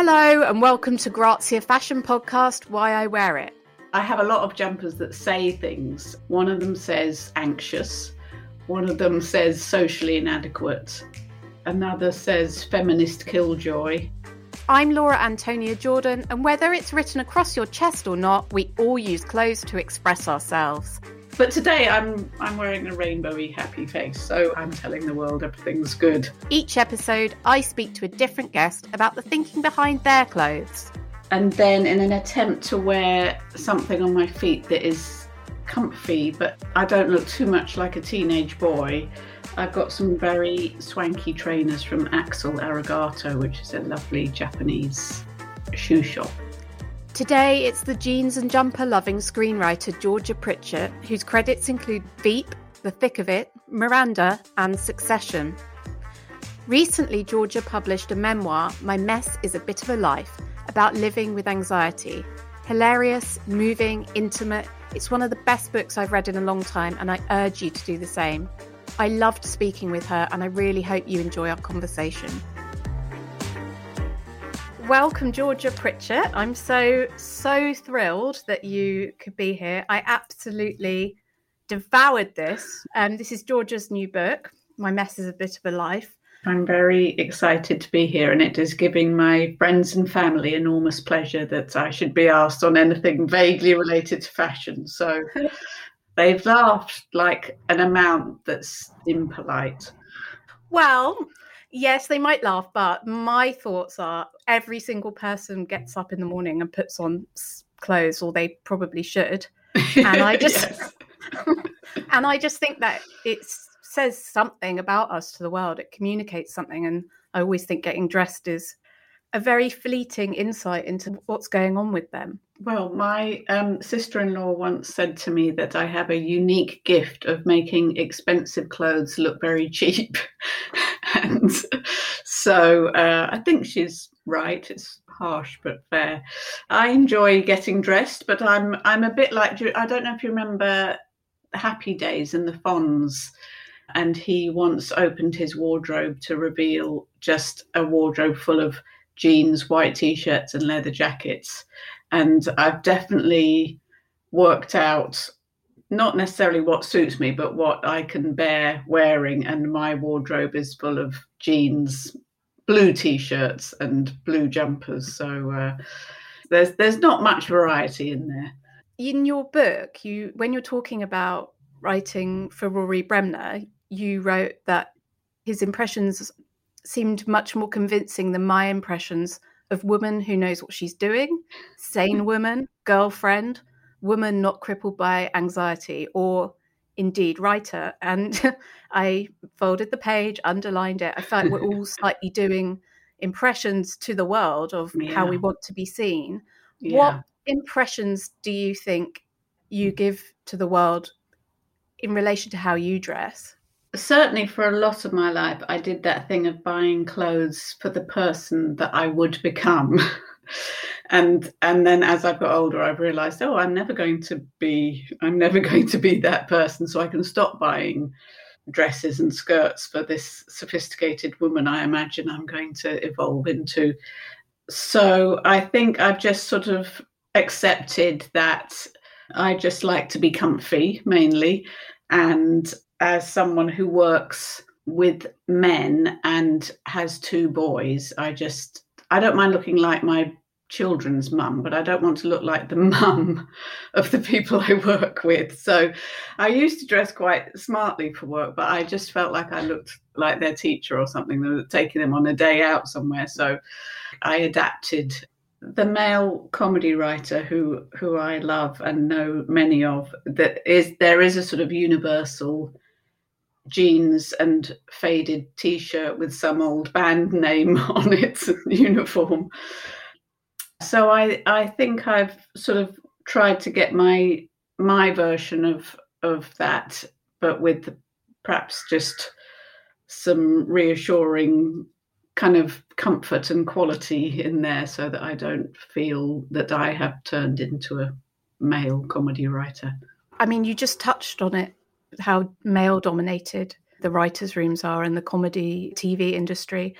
Hello, and welcome to Grazia Fashion Podcast Why I Wear It. I have a lot of jumpers that say things. One of them says anxious, one of them says socially inadequate, another says feminist killjoy. I'm Laura Antonia Jordan, and whether it's written across your chest or not, we all use clothes to express ourselves. But today I'm I'm wearing a rainbowy happy face, so I'm telling the world everything's good. Each episode, I speak to a different guest about the thinking behind their clothes. And then in an attempt to wear something on my feet that is comfy, but I don't look too much like a teenage boy, I've got some very swanky trainers from Axel Arigato, which is a lovely Japanese shoe shop. Today, it's the jeans and jumper loving screenwriter Georgia Pritchett, whose credits include Veep, The Thick of It, Miranda, and Succession. Recently, Georgia published a memoir, My Mess is a Bit of a Life, about living with anxiety. Hilarious, moving, intimate. It's one of the best books I've read in a long time, and I urge you to do the same. I loved speaking with her, and I really hope you enjoy our conversation welcome, Georgia Pritchett. I'm so, so thrilled that you could be here. I absolutely devoured this. Um, this is Georgia's new book, My Mess is a Bit of a Life. I'm very excited to be here, and it is giving my friends and family enormous pleasure that I should be asked on anything vaguely related to fashion. So they've laughed like an amount that's impolite. Well, yes, they might laugh, but my thoughts are every single person gets up in the morning and puts on clothes, or they probably should. And I just, and I just think that it says something about us to the world. It communicates something, and I always think getting dressed is a very fleeting insight into what's going on with them. Well, my um, sister in law once said to me that I have a unique gift of making expensive clothes look very cheap. and so uh, I think she's right. It's harsh but fair. I enjoy getting dressed, but I'm I'm a bit like I don't know if you remember Happy Days and the Fonz. And he once opened his wardrobe to reveal just a wardrobe full of jeans, white t-shirts, and leather jackets. And I've definitely worked out not necessarily what suits me, but what I can bear wearing. And my wardrobe is full of jeans, blue t-shirts, and blue jumpers. So uh, there's there's not much variety in there. In your book, you when you're talking about writing for Rory Bremner, you wrote that his impressions seemed much more convincing than my impressions of woman who knows what she's doing, sane woman, girlfriend, woman not crippled by anxiety, or indeed writer. And I folded the page, underlined it. I felt we're all slightly doing impressions to the world of yeah. how we want to be seen. Yeah. What impressions do you think you give to the world in relation to how you dress? certainly for a lot of my life, I did that thing of buying clothes for the person that I would become. and and then as I've got older, I've realised, oh, I'm never going to be, I'm never going to be that person. So I can stop buying dresses and skirts for this sophisticated woman I imagine I'm going to evolve into. So I think I've just sort of accepted that I just like to be comfy mainly. And as someone who works with men and has two boys, I just I don't mind looking like my children's mum, but I don't want to look like the mum of the people I work with. So I used to dress quite smartly for work, but I just felt like I looked like their teacher or something taking them on a day out somewhere. So I adapted the male comedy writer who who I love and know many of that is there is a sort of universal jeans and faded t-shirt with some old band name on its uniform. So I I think I've sort of tried to get my my version of of that, but with perhaps just some reassuring kind of comfort and quality in there so that I don't feel that I have turned into a male comedy writer. I mean, you just touched on it how male dominated the writers' rooms are in the comedy TV industry.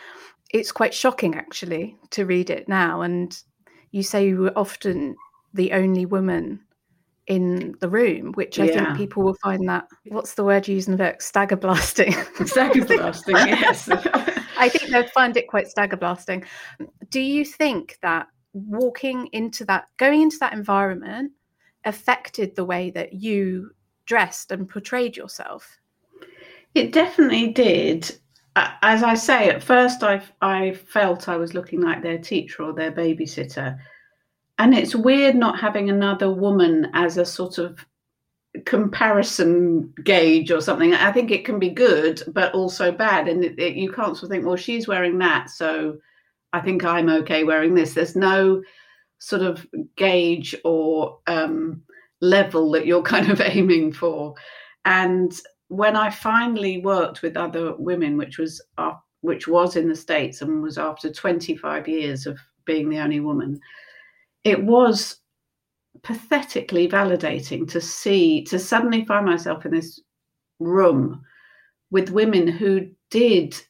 it's quite shocking actually to read it now. And you say you were often the only woman in the room, which I yeah. think people will find that what's the word you use in the book? Stagger blasting. Stagger blasting, yes. I think they'll find it quite stagger blasting. Do you think that walking into that, going into that environment, affected the way that you dressed and portrayed yourself? It definitely did. As I say, at first I I felt I was looking like their teacher or their babysitter, and it's weird not having another woman as a sort of comparison gauge or something. I think it can be good, but also bad, and it, it, you can't sort of think, well, she's wearing that, so I think I'm okay wearing this. There's no sort of gauge or um, level that you're kind of aiming for. And when I finally worked with other women, which was which was in the states and was after 25 years of being the only woman, it was pathetically validating to see to suddenly find myself in this room with women who did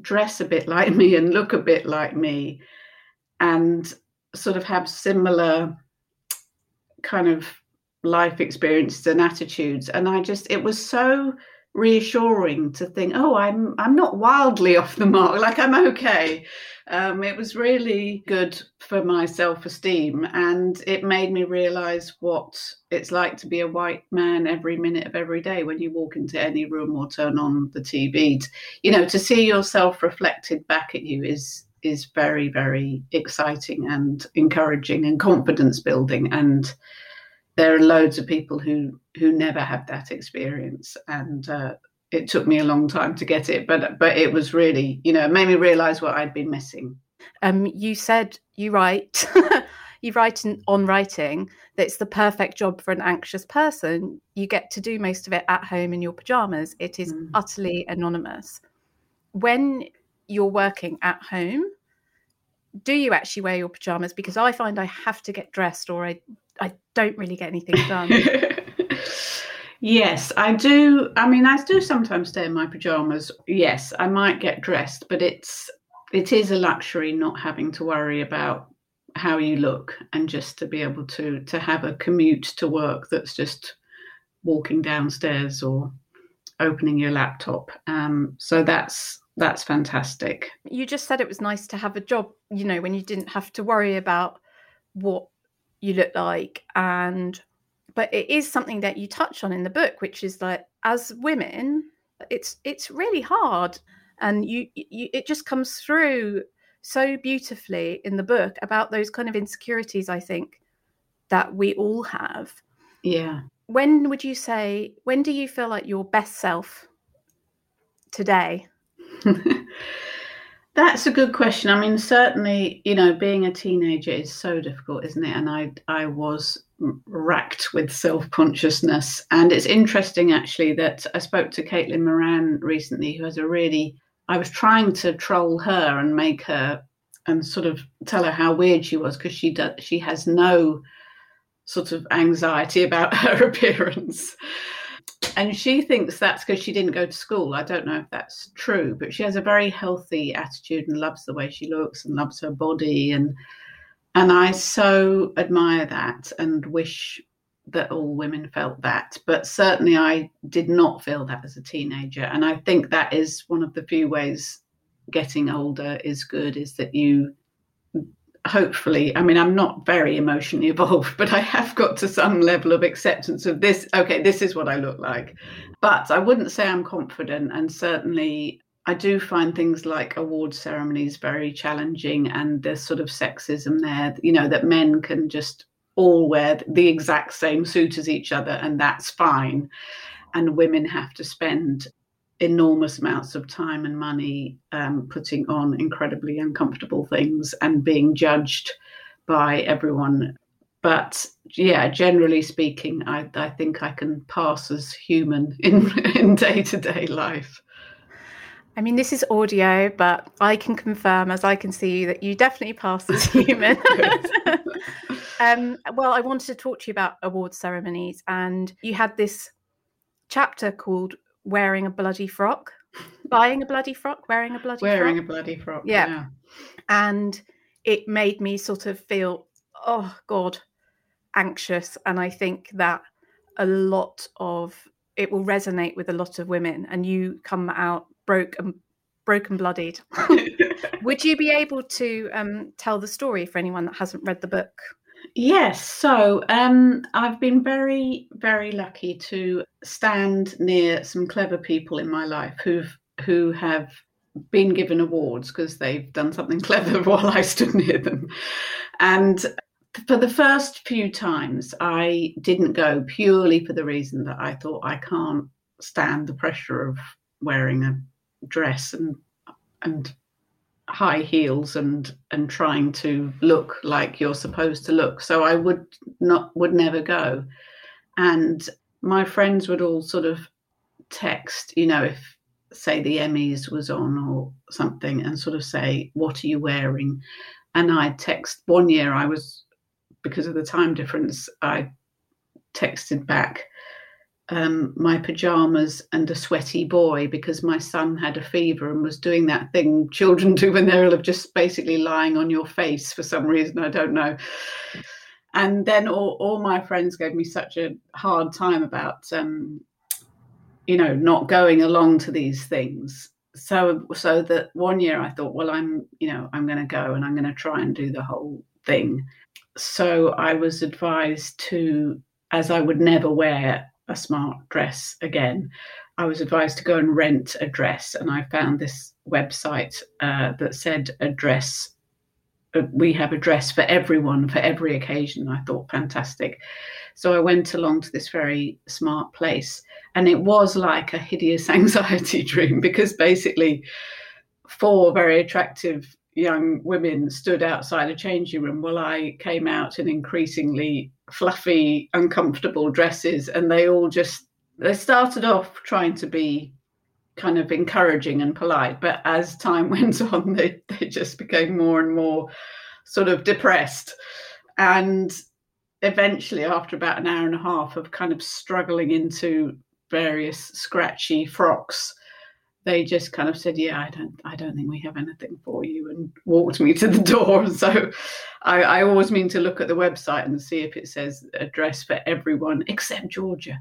dress a bit like me and look a bit like me and sort of have similar kind of life experiences and attitudes and i just it was so reassuring to think oh i'm i'm not wildly off the mark like i'm okay. Um, it was really good for my self-esteem and it made me realize what it's like to be a white man every minute of every day when you walk into any room or turn on the tv you know to see yourself reflected back at you is is very very exciting and encouraging and confidence building and there are loads of people who who never have that experience and uh, it took me a long time to get it but but it was really you know it made me realize what i'd been missing. Um you said you write you write in, on writing that it's the perfect job for an anxious person. You get to do most of it at home in your pajamas. It is mm. utterly anonymous. When you're working at home do you actually wear your pajamas? Because i find i have to get dressed or i I don't really get anything done. yes, I do. I mean, I do sometimes stay in my pajamas. Yes, I might get dressed, but it's it is a luxury not having to worry about how you look and just to be able to to have a commute to work that's just walking downstairs or opening your laptop. Um, so that's that's fantastic. You just said it was nice to have a job, you know, when you didn't have to worry about what you look like and but it is something that you touch on in the book which is that as women it's it's really hard and you, you it just comes through so beautifully in the book about those kind of insecurities i think that we all have. Yeah. When would you say when do you feel like your best self today That's a good question. I mean, certainly, you know, being a teenager is so difficult, isn't it? And I, I was racked with self consciousness. And it's interesting, actually, that I spoke to Caitlin Moran recently, who has a really, I was trying to troll her and make her and sort of tell her how weird she was because she does, she has no sort of anxiety about her appearance and she thinks that's because she didn't go to school. I don't know if that's true, but she has a very healthy attitude and loves the way she looks and loves her body and and I so admire that and wish that all women felt that. But certainly I did not feel that as a teenager. And I think that is one of the few ways getting older is good is that you hopefully i mean i'm not very emotionally evolved but i have got to some level of acceptance of this okay this is what i look like. But i wouldn't say i'm confident and certainly i do find things like award ceremonies very challenging and there's sort of sexism there you know that men can just all wear the exact same suit as each other and that's fine. And women have to spend enormous amounts of time and money um, putting on incredibly uncomfortable things and being judged by everyone. But yeah, generally speaking, I, I think I can pass as human in in day to day life. I mean, this is audio, but I can confirm, as I can see you, that you definitely pass as human. um, well, I wanted to talk to you about award ceremonies, and you had this chapter called wearing a bloody frock. buying a bloody frock, wearing a bloody wearing frock. a bloody frock. Yeah. yeah. and it made me sort of feel oh god anxious and i think that a lot of it will resonate with a lot of women and you come out broke and broken bloodied would you be able to um, tell the story for anyone that hasn't read the book Yes, so um, I've been very, very lucky to stand near some clever people in my life who've who have been given awards because they've done something clever while I stood near them. And for the first few times, I didn't go purely for the reason that I thought I can't stand the pressure of wearing a dress and and high heels and and trying to look like you're supposed to look. So i would not would never go. And my friends would all sort of text you know if say the emmys was on or something and sort of say what are you wearing? And i'd text one year i was because of the time difference i texted back um, my pajamas and a sweaty boy because my son had a fever and was doing that thing children do when they're ill of just basically lying on your face for some reason I don't know. And then all, all my friends gave me such a hard time about, um, you know, not going along to these things. So, so that one year I thought, well, I'm, you know, I'm going to go and I'm going to try and do the whole thing. So I was advised to, as I would never wear a smart dress again. I was advised to go and rent a dress, and I found this website uh, that said a dress. Uh, we have a dress for everyone for every occasion. I thought fantastic. So I went along to this very smart place, and it was like a hideous anxiety dream because basically, four very attractive young women stood outside a changing room while I came out in increasingly fluffy, uncomfortable dresses, and they all just they started off trying to be kind of encouraging and polite, but as time went on, they, they just became more and more sort of depressed. And eventually, after about an hour and a half of kind of struggling into various scratchy frocks, they just kind of said, "Yeah, I don't, I don't think we have anything for you," and walked me to the door. So, I, I always mean to look at the website and see if it says address for everyone except Georgia.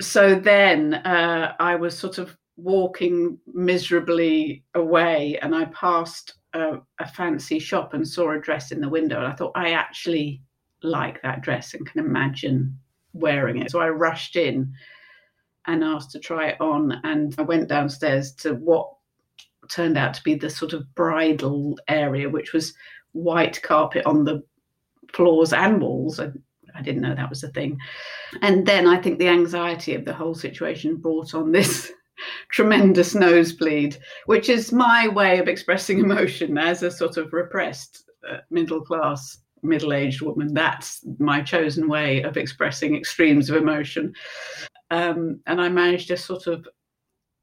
So then uh, I was sort of walking miserably away, and I passed a, a fancy shop and saw a dress in the window, and I thought I actually like that dress and can imagine wearing it. So I rushed in and asked to try it on. And I went downstairs to what turned out to be the sort of bridal area, which was white carpet on the floors and walls. I, I didn't know that was a thing. And then I think the anxiety of the whole situation brought on this tremendous nosebleed, which is my way of expressing emotion as a sort of repressed uh, middle class middle aged woman. That's my chosen way of expressing extremes of emotion. Um, and I managed to sort of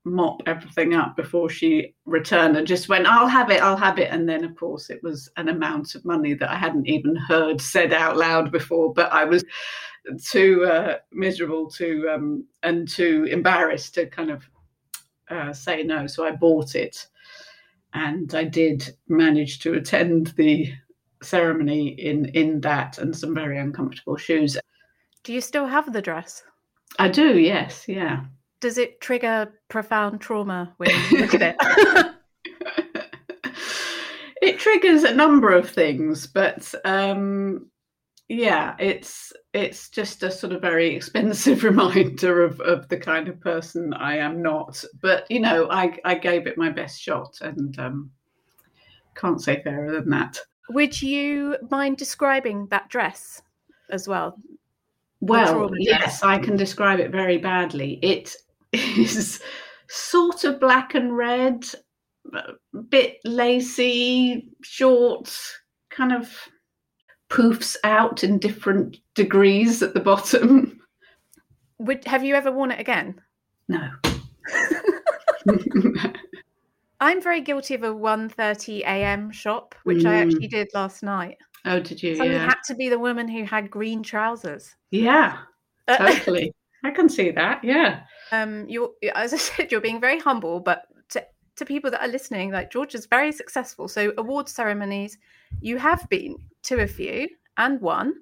mop everything up before she returned and just went, I'll have it, I'll have it. And then, of course, it was an amount of money that I hadn't even heard said out loud before, but I was too uh, miserable to um, and too embarrassed to kind of uh, say no. So I bought it. And I did manage to attend the ceremony in in that and some very uncomfortable shoes. Do you still have the dress? I do, yes, yeah. Does it trigger profound trauma when you look at it? it triggers a number of things, but um, yeah, it's it's just a sort of very expensive reminder of, of the kind of person I am not. But you know, I I gave it my best shot, and um, can't say fairer than that. Would you mind describing that dress as well? Well, yes, I can describe it very badly. It is sort of black and red, a bit lacy, short, kind of poofs out in different degrees at the bottom. Would have you ever worn it again? No. I'm very guilty of a 1:30 a.m. shop, which mm. I actually did last night. Oh, did you? So yeah. you had to be the woman who had green trousers. Yeah, totally. I can see that. Yeah. Um, you, as I said, you're being very humble, but to to people that are listening, like George is very successful. So award ceremonies, you have been to a few and one.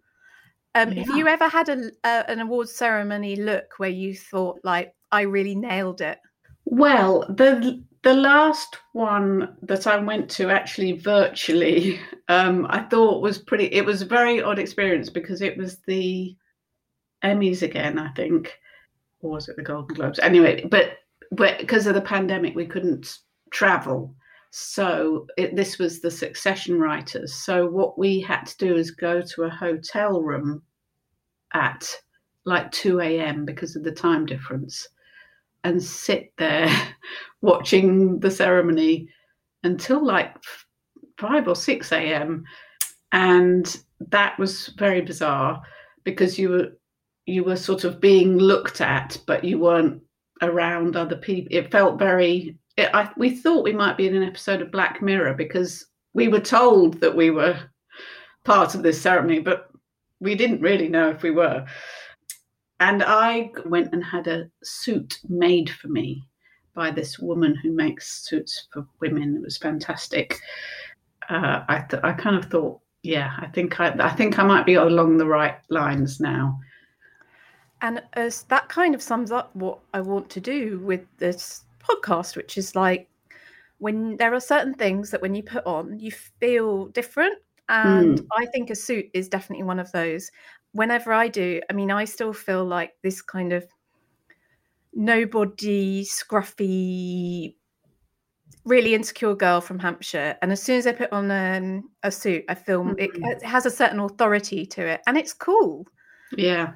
Um, yeah. Have you ever had a, a, an award ceremony look where you thought like I really nailed it? Well, the the last one that I went to actually virtually, um, I thought was pretty. It was a very odd experience because it was the Emmys again, I think, or was it the Golden Globes? Anyway, but but because of the pandemic, we couldn't travel. So it, this was the succession writers. So what we had to do is go to a hotel room at like 2 a.m. because of the time difference and sit there watching the ceremony until like 5 or 6 a.m. And that was very bizarre because you were you were sort of being looked at, but you weren't around other people. It felt very. It, I, we thought we might be in an episode of Black Mirror because we were told that we were part of this ceremony, but we didn't really know if we were. And I went and had a suit made for me by this woman who makes suits for women. It was fantastic. Uh, I th- I kind of thought, yeah, I think I I think I might be along the right lines now. And as that kind of sums up what I want to do with this podcast, which is like when there are certain things that when you put on, you feel different. And mm. I think a suit is definitely one of those. Whenever I do, I mean, I still feel like this kind of nobody, scruffy, really insecure girl from Hampshire. And as soon as I put on um, a suit, I feel mm. it, it has a certain authority to it and it's cool. Yeah.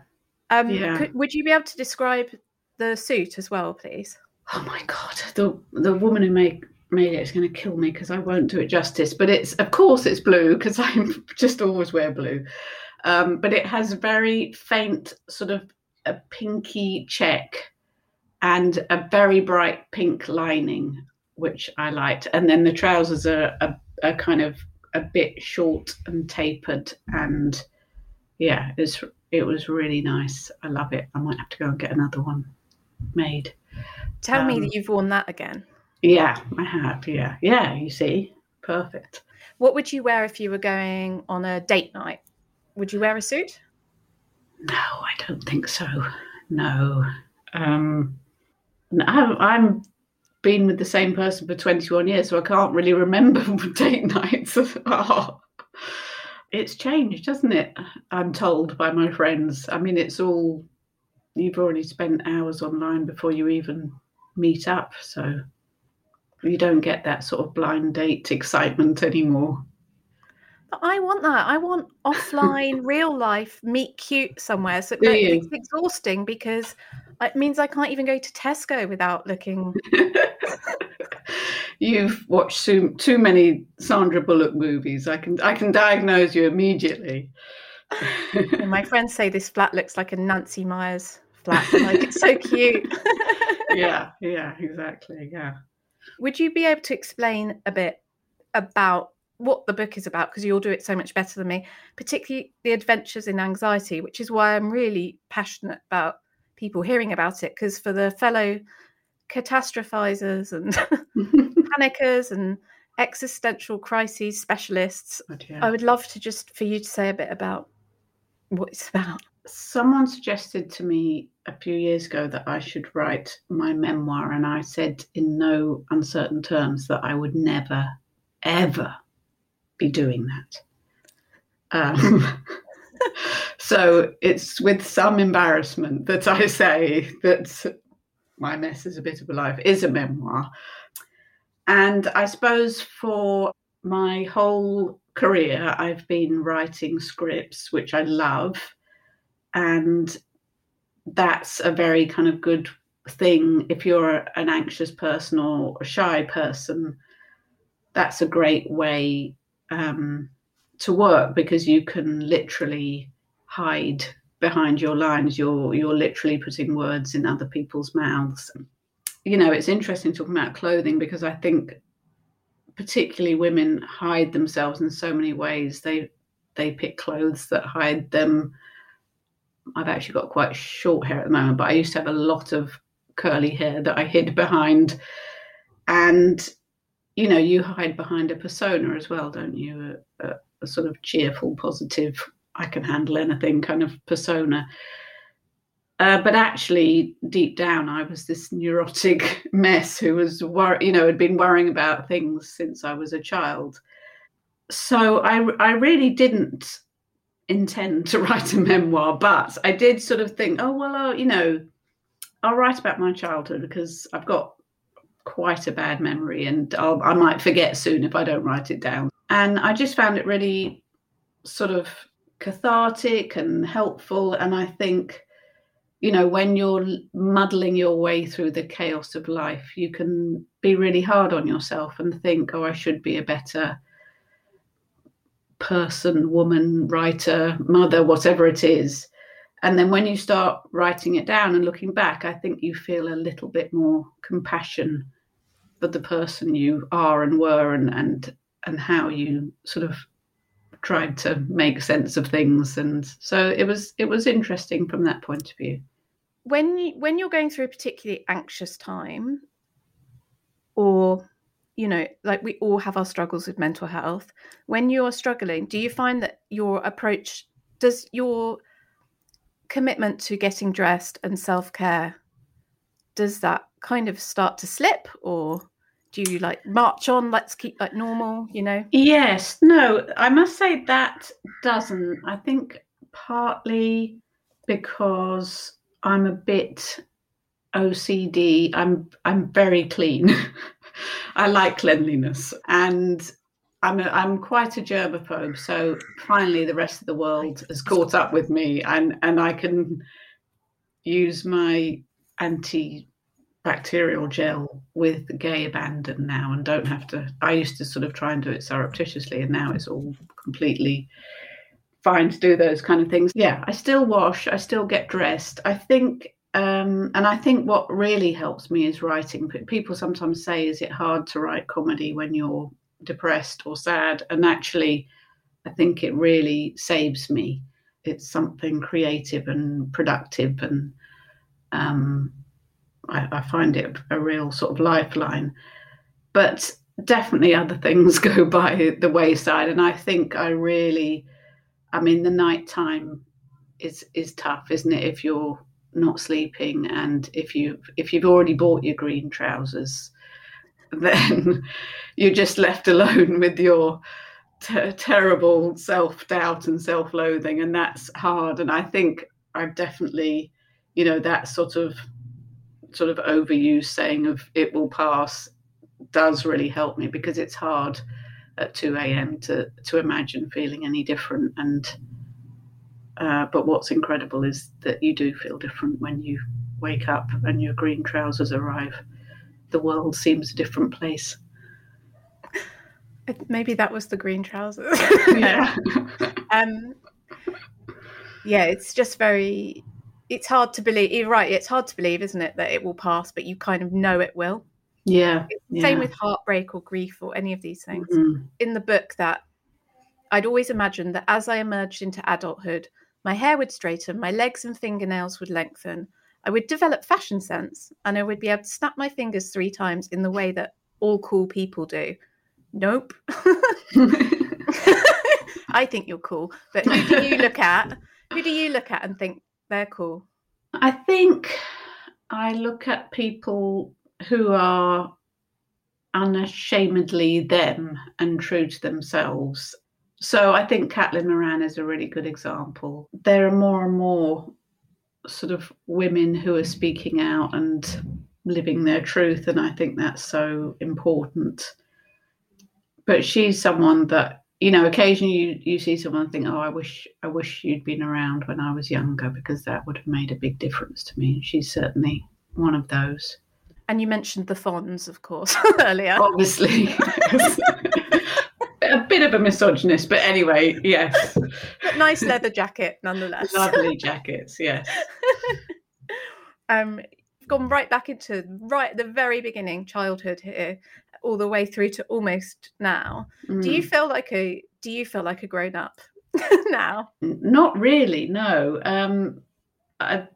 Um, yeah. Could, would you be able to describe the suit as well, please? Oh my god, the the woman who made made it is going to kill me because I won't do it justice. But it's of course it's blue because I just always wear blue. Um, but it has very faint sort of a pinky check and a very bright pink lining, which I liked. And then the trousers are a, a kind of a bit short and tapered and yeah, it's it was really nice. I love it. I might have to go and get another one made. Tell um, me that you've worn that again. Yeah, I have. Yeah, yeah. You see, perfect. What would you wear if you were going on a date night? Would you wear a suit? No, I don't think so. No. Um, I'm been with the same person for 21 years, so I can't really remember what date nights are it's changed, hasn't it? I'm told by my friends. I mean, it's all you've already spent hours online before you even meet up, so you don't get that sort of blind date excitement anymore. But I want that. I want offline, real life, meet cute somewhere. So it's exhausting because it means I can't even go to Tesco without looking You've watched too, too many Sandra Bullock movies. I can I can diagnose you immediately. my friends say this flat looks like a Nancy Meyers flat. like it's so cute. yeah, yeah, exactly. Yeah. Would you be able to explain a bit about what the book is about? Because you'll do it so much better than me, particularly the adventures in anxiety, which is why I'm really passionate about people hearing about it. Because for the fellow catastrophizers and panickers and existential crises specialists. Oh I would love to just for you to say a bit about what it's about. Someone suggested to me a few years ago that I should write my memoir, and I said in no uncertain terms that I would never, ever be doing that. Um, so it's with some embarrassment that I say that my Mess is a Bit of a Life is a memoir. And I suppose for my whole career, I've been writing scripts, which I love. And that's a very kind of good thing if you're an anxious person or a shy person. That's a great way um, to work because you can literally hide behind your lines. You're you're literally putting words in other people's mouths. You know it's interesting talking about clothing because i think particularly women hide themselves in so many ways. They they pick clothes that hide them. I've actually got quite short hair at the moment but i used to have a lot of curly hair that i hid behind. And you know, you hide behind a persona as well, don't you? A, a, a sort of cheerful, positive, I can handle anything kind of persona. Uh, but actually, deep down, I was this neurotic mess who was, wor- you know, had been worrying about things since I was a child. So I, I really didn't intend to write a memoir, but I did sort of think, oh well, uh, you know, I'll write about my childhood because I've got quite a bad memory and I'll, I might forget soon if I don't write it down. And I just found it really sort of cathartic and helpful. And I think, you know, when you're muddling your way through the chaos of life, you can be really hard on yourself and think, oh, I should be a better person, woman, writer, mother, whatever it is. And then when you start writing it down and looking back, I think you feel a little bit more compassion for the person you are and were and and and how you sort of tried to make sense of things. And so it was it was interesting from that point of view. When you, when you're going through a particularly anxious time or you know like we all have our struggles with mental health when you're struggling do you find that your approach does your commitment to getting dressed and self-care does that kind of start to slip or do you like march on let's keep like normal you know? Yes. No i must say that doesn't. I think partly because i'm a bit ocd i'm i'm very clean. I like cleanliness. And I'm, a, I'm quite a germaphobe, so finally the rest of the world has caught up with me, and, and I can use my anti bacterial gel with gay abandon now and don't have to i used to sort of try and do it surreptitiously and now it's all completely fine to do those kind of things. Yeah i still wash i still get dressed. I think um, and i think what really helps me is writing. People sometimes say is it hard to write comedy when you're depressed or sad? And actually i think it really saves me. It's something creative and productive and um, I, I find it a real sort of lifeline. But definitely other things go by the wayside. And I think I really, I mean, the night time is is tough, isn't it? If you're not sleeping and if you if you've already bought your green trousers, then you're just left alone with your terrible self doubt and self loathing, and that's hard. And I think I've definitely, you know, that sort of sort of overused saying of it will pass does really help me because it's hard at 2 a.m. to to imagine feeling any different. And uh, but what's incredible is that you do feel different when you wake up and your green trousers arrive. The world seems a different place. Maybe that was the green trousers. Yeah. Um yeah it's just very it's hard to believe. You're right. It's hard to believe, isn't it, that it will pass, but you kind of know it will. Yeah. Same with heartbreak or grief or any of these things. Mm-hmm. In the book, that I'd always imagined that as I emerged into adulthood, my hair would straighten, my legs and fingernails would lengthen, I would develop fashion sense, and I would be able to snap my fingers three times in the way that all cool people do. Nope. I think you're cool, but who do you look at? Who do you look at and think they're cool? I think I look at people who are unashamedly them and true to themselves. So I think Caitlin Moran is a really good example. There are more and more sort of women who are speaking out and living their truth, and I think that's so important. But she's someone that you know, occasionally you, you see someone think, "Oh, I wish I wish you'd been around when I was younger because that would have made a big difference to me." She's certainly one of those. And you mentioned the Fonz, of course, earlier. Obviously, a bit of a misogynist, but anyway, yes. But nice leather jacket, nonetheless. Lovely jackets, yes. um, gone right back into right at the very beginning, childhood here, all the way through to almost now. Mm. Do you mm. feel like a do you feel like a grown up now? Not really, no. Um I,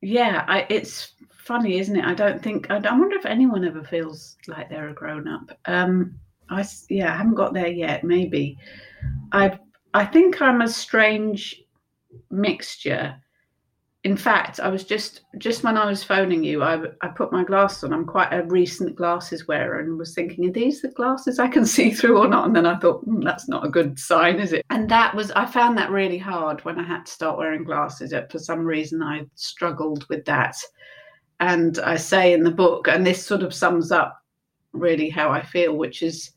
yeah, I, it's funny, isn't it? I don't think I, I wonder if anyone ever feels like they're a grown up. Um, I yeah, I haven't got there yet. Maybe I I think I'm a strange mixture. In fact, I was just just when I was phoning you, I I put my glasses on. I'm quite a recent glasses wearer, and was thinking, are these the glasses I can see through or not? And then I thought, mm, that's not a good sign, is it? And that was I found that really hard when I had to start wearing glasses. For some reason, I struggled with that. And I say in the book, and this sort of sums up really how I feel, which is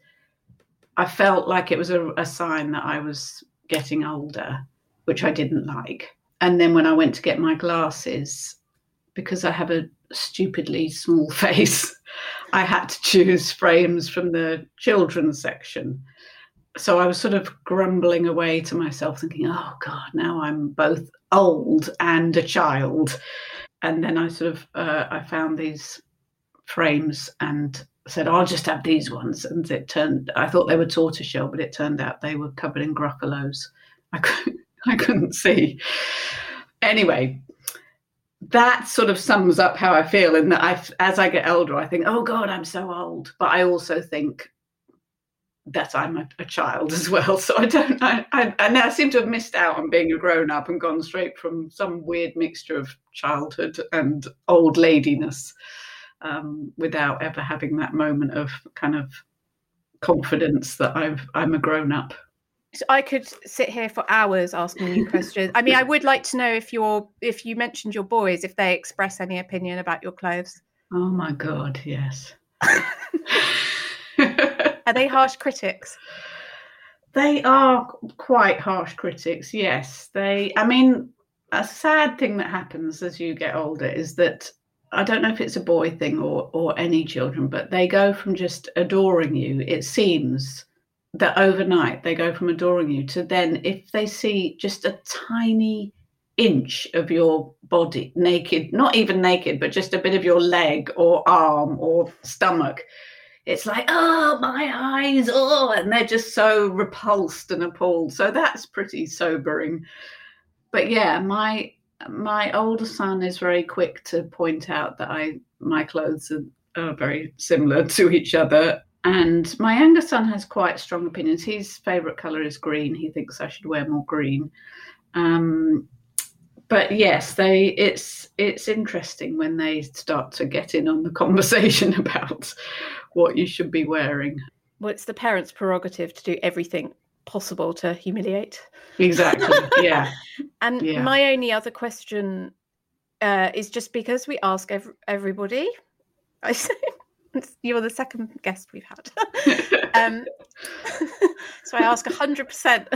I felt like it was a, a sign that I was getting older, which I didn't like. And then when I went to get my glasses, because I have a stupidly small face, I had to choose frames from the children's section. So I was sort of grumbling away to myself, thinking, oh God, now I'm both old and a child. And then I sort of uh, I found these frames and said, I'll just have these ones. And it turned, I thought they were tortoiseshell, but it turned out they were covered in gruffalos. I couldn't, I couldn't see. Anyway, that sort of sums up how I feel. And that I, as I get older, I think, oh God, I'm so old. But I also think that I'm a, a child as well. So I don't, I, I, I seem to have missed out on being a grown up and gone straight from some weird mixture of childhood and old ladiness um, without ever having that moment of kind of confidence that I've, I'm a grown up. I could sit here for hours asking you questions. I mean, I would like to know if you're if you mentioned your boys, if they express any opinion about your clothes. Oh my god, yes. are they harsh critics? They are quite harsh critics. Yes, they. I mean, a sad thing that happens as you get older is that I don't know if it's a boy thing or or any children, but they go from just adoring you. It seems that overnight they go from adoring you to then if they see just a tiny inch of your body naked, not even naked, but just a bit of your leg or arm or stomach, it's like, oh, my eyes, oh, and they're just so repulsed and appalled. So that's pretty sobering. But yeah, my my older son is very quick to point out that I my clothes are, are very similar to each other. And my younger son has quite strong opinions. His favorite color is green. He thinks I should wear more green. Um, but yes, they it's it's interesting when they start to get in on the conversation about what you should be wearing. Well, it's the parents' prerogative to do everything possible to humiliate. Exactly. Yeah. and yeah. my only other question uh, is just because we ask ev- everybody. I say you're the second guest we've had. um, so I ask hundred percent.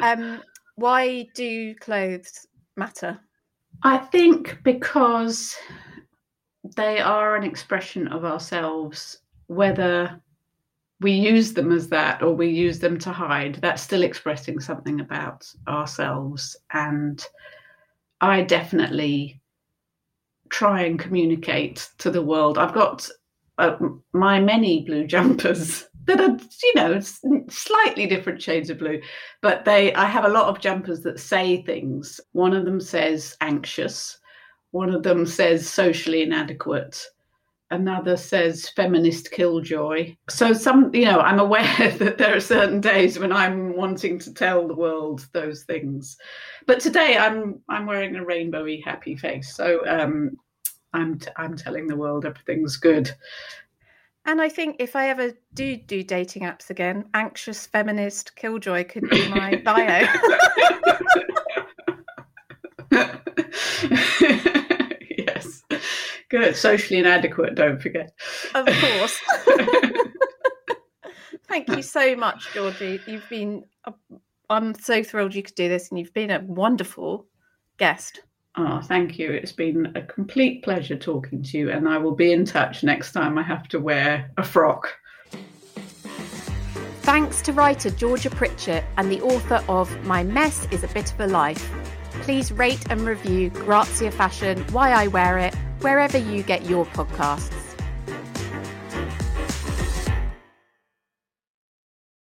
Um, why do clothes matter? I think because they are an expression of ourselves, whether we use them as that or we use them to hide, that's still expressing something about ourselves. And I definitely try and communicate to the world. I've got uh, my many blue jumpers that are, you know, slightly different shades of blue, but they, I have a lot of jumpers that say things. One of them says anxious, one of them says socially inadequate another says feminist killjoy. So some, you know, I'm aware that there are certain days when I'm wanting to tell the world those things. But today I'm I'm wearing a rainbowy happy face. So um I'm t- I'm telling the world everything's good. And I think if I ever do do dating apps again, anxious feminist killjoy could be my bio. Yes. Good. Socially inadequate, don't forget. Of course. Thank you so much, Georgie. You've been, I'm so thrilled you could do this, and you've been a wonderful guest. Oh, thank you. It's been a complete pleasure talking to you, and I will be in touch next time I have to wear a frock. Thanks to writer Georgia Pritchett and the author of My Mess is a Bit of a Life. Please rate and review Grazia Fashion, Why I Wear It, wherever you get your podcasts.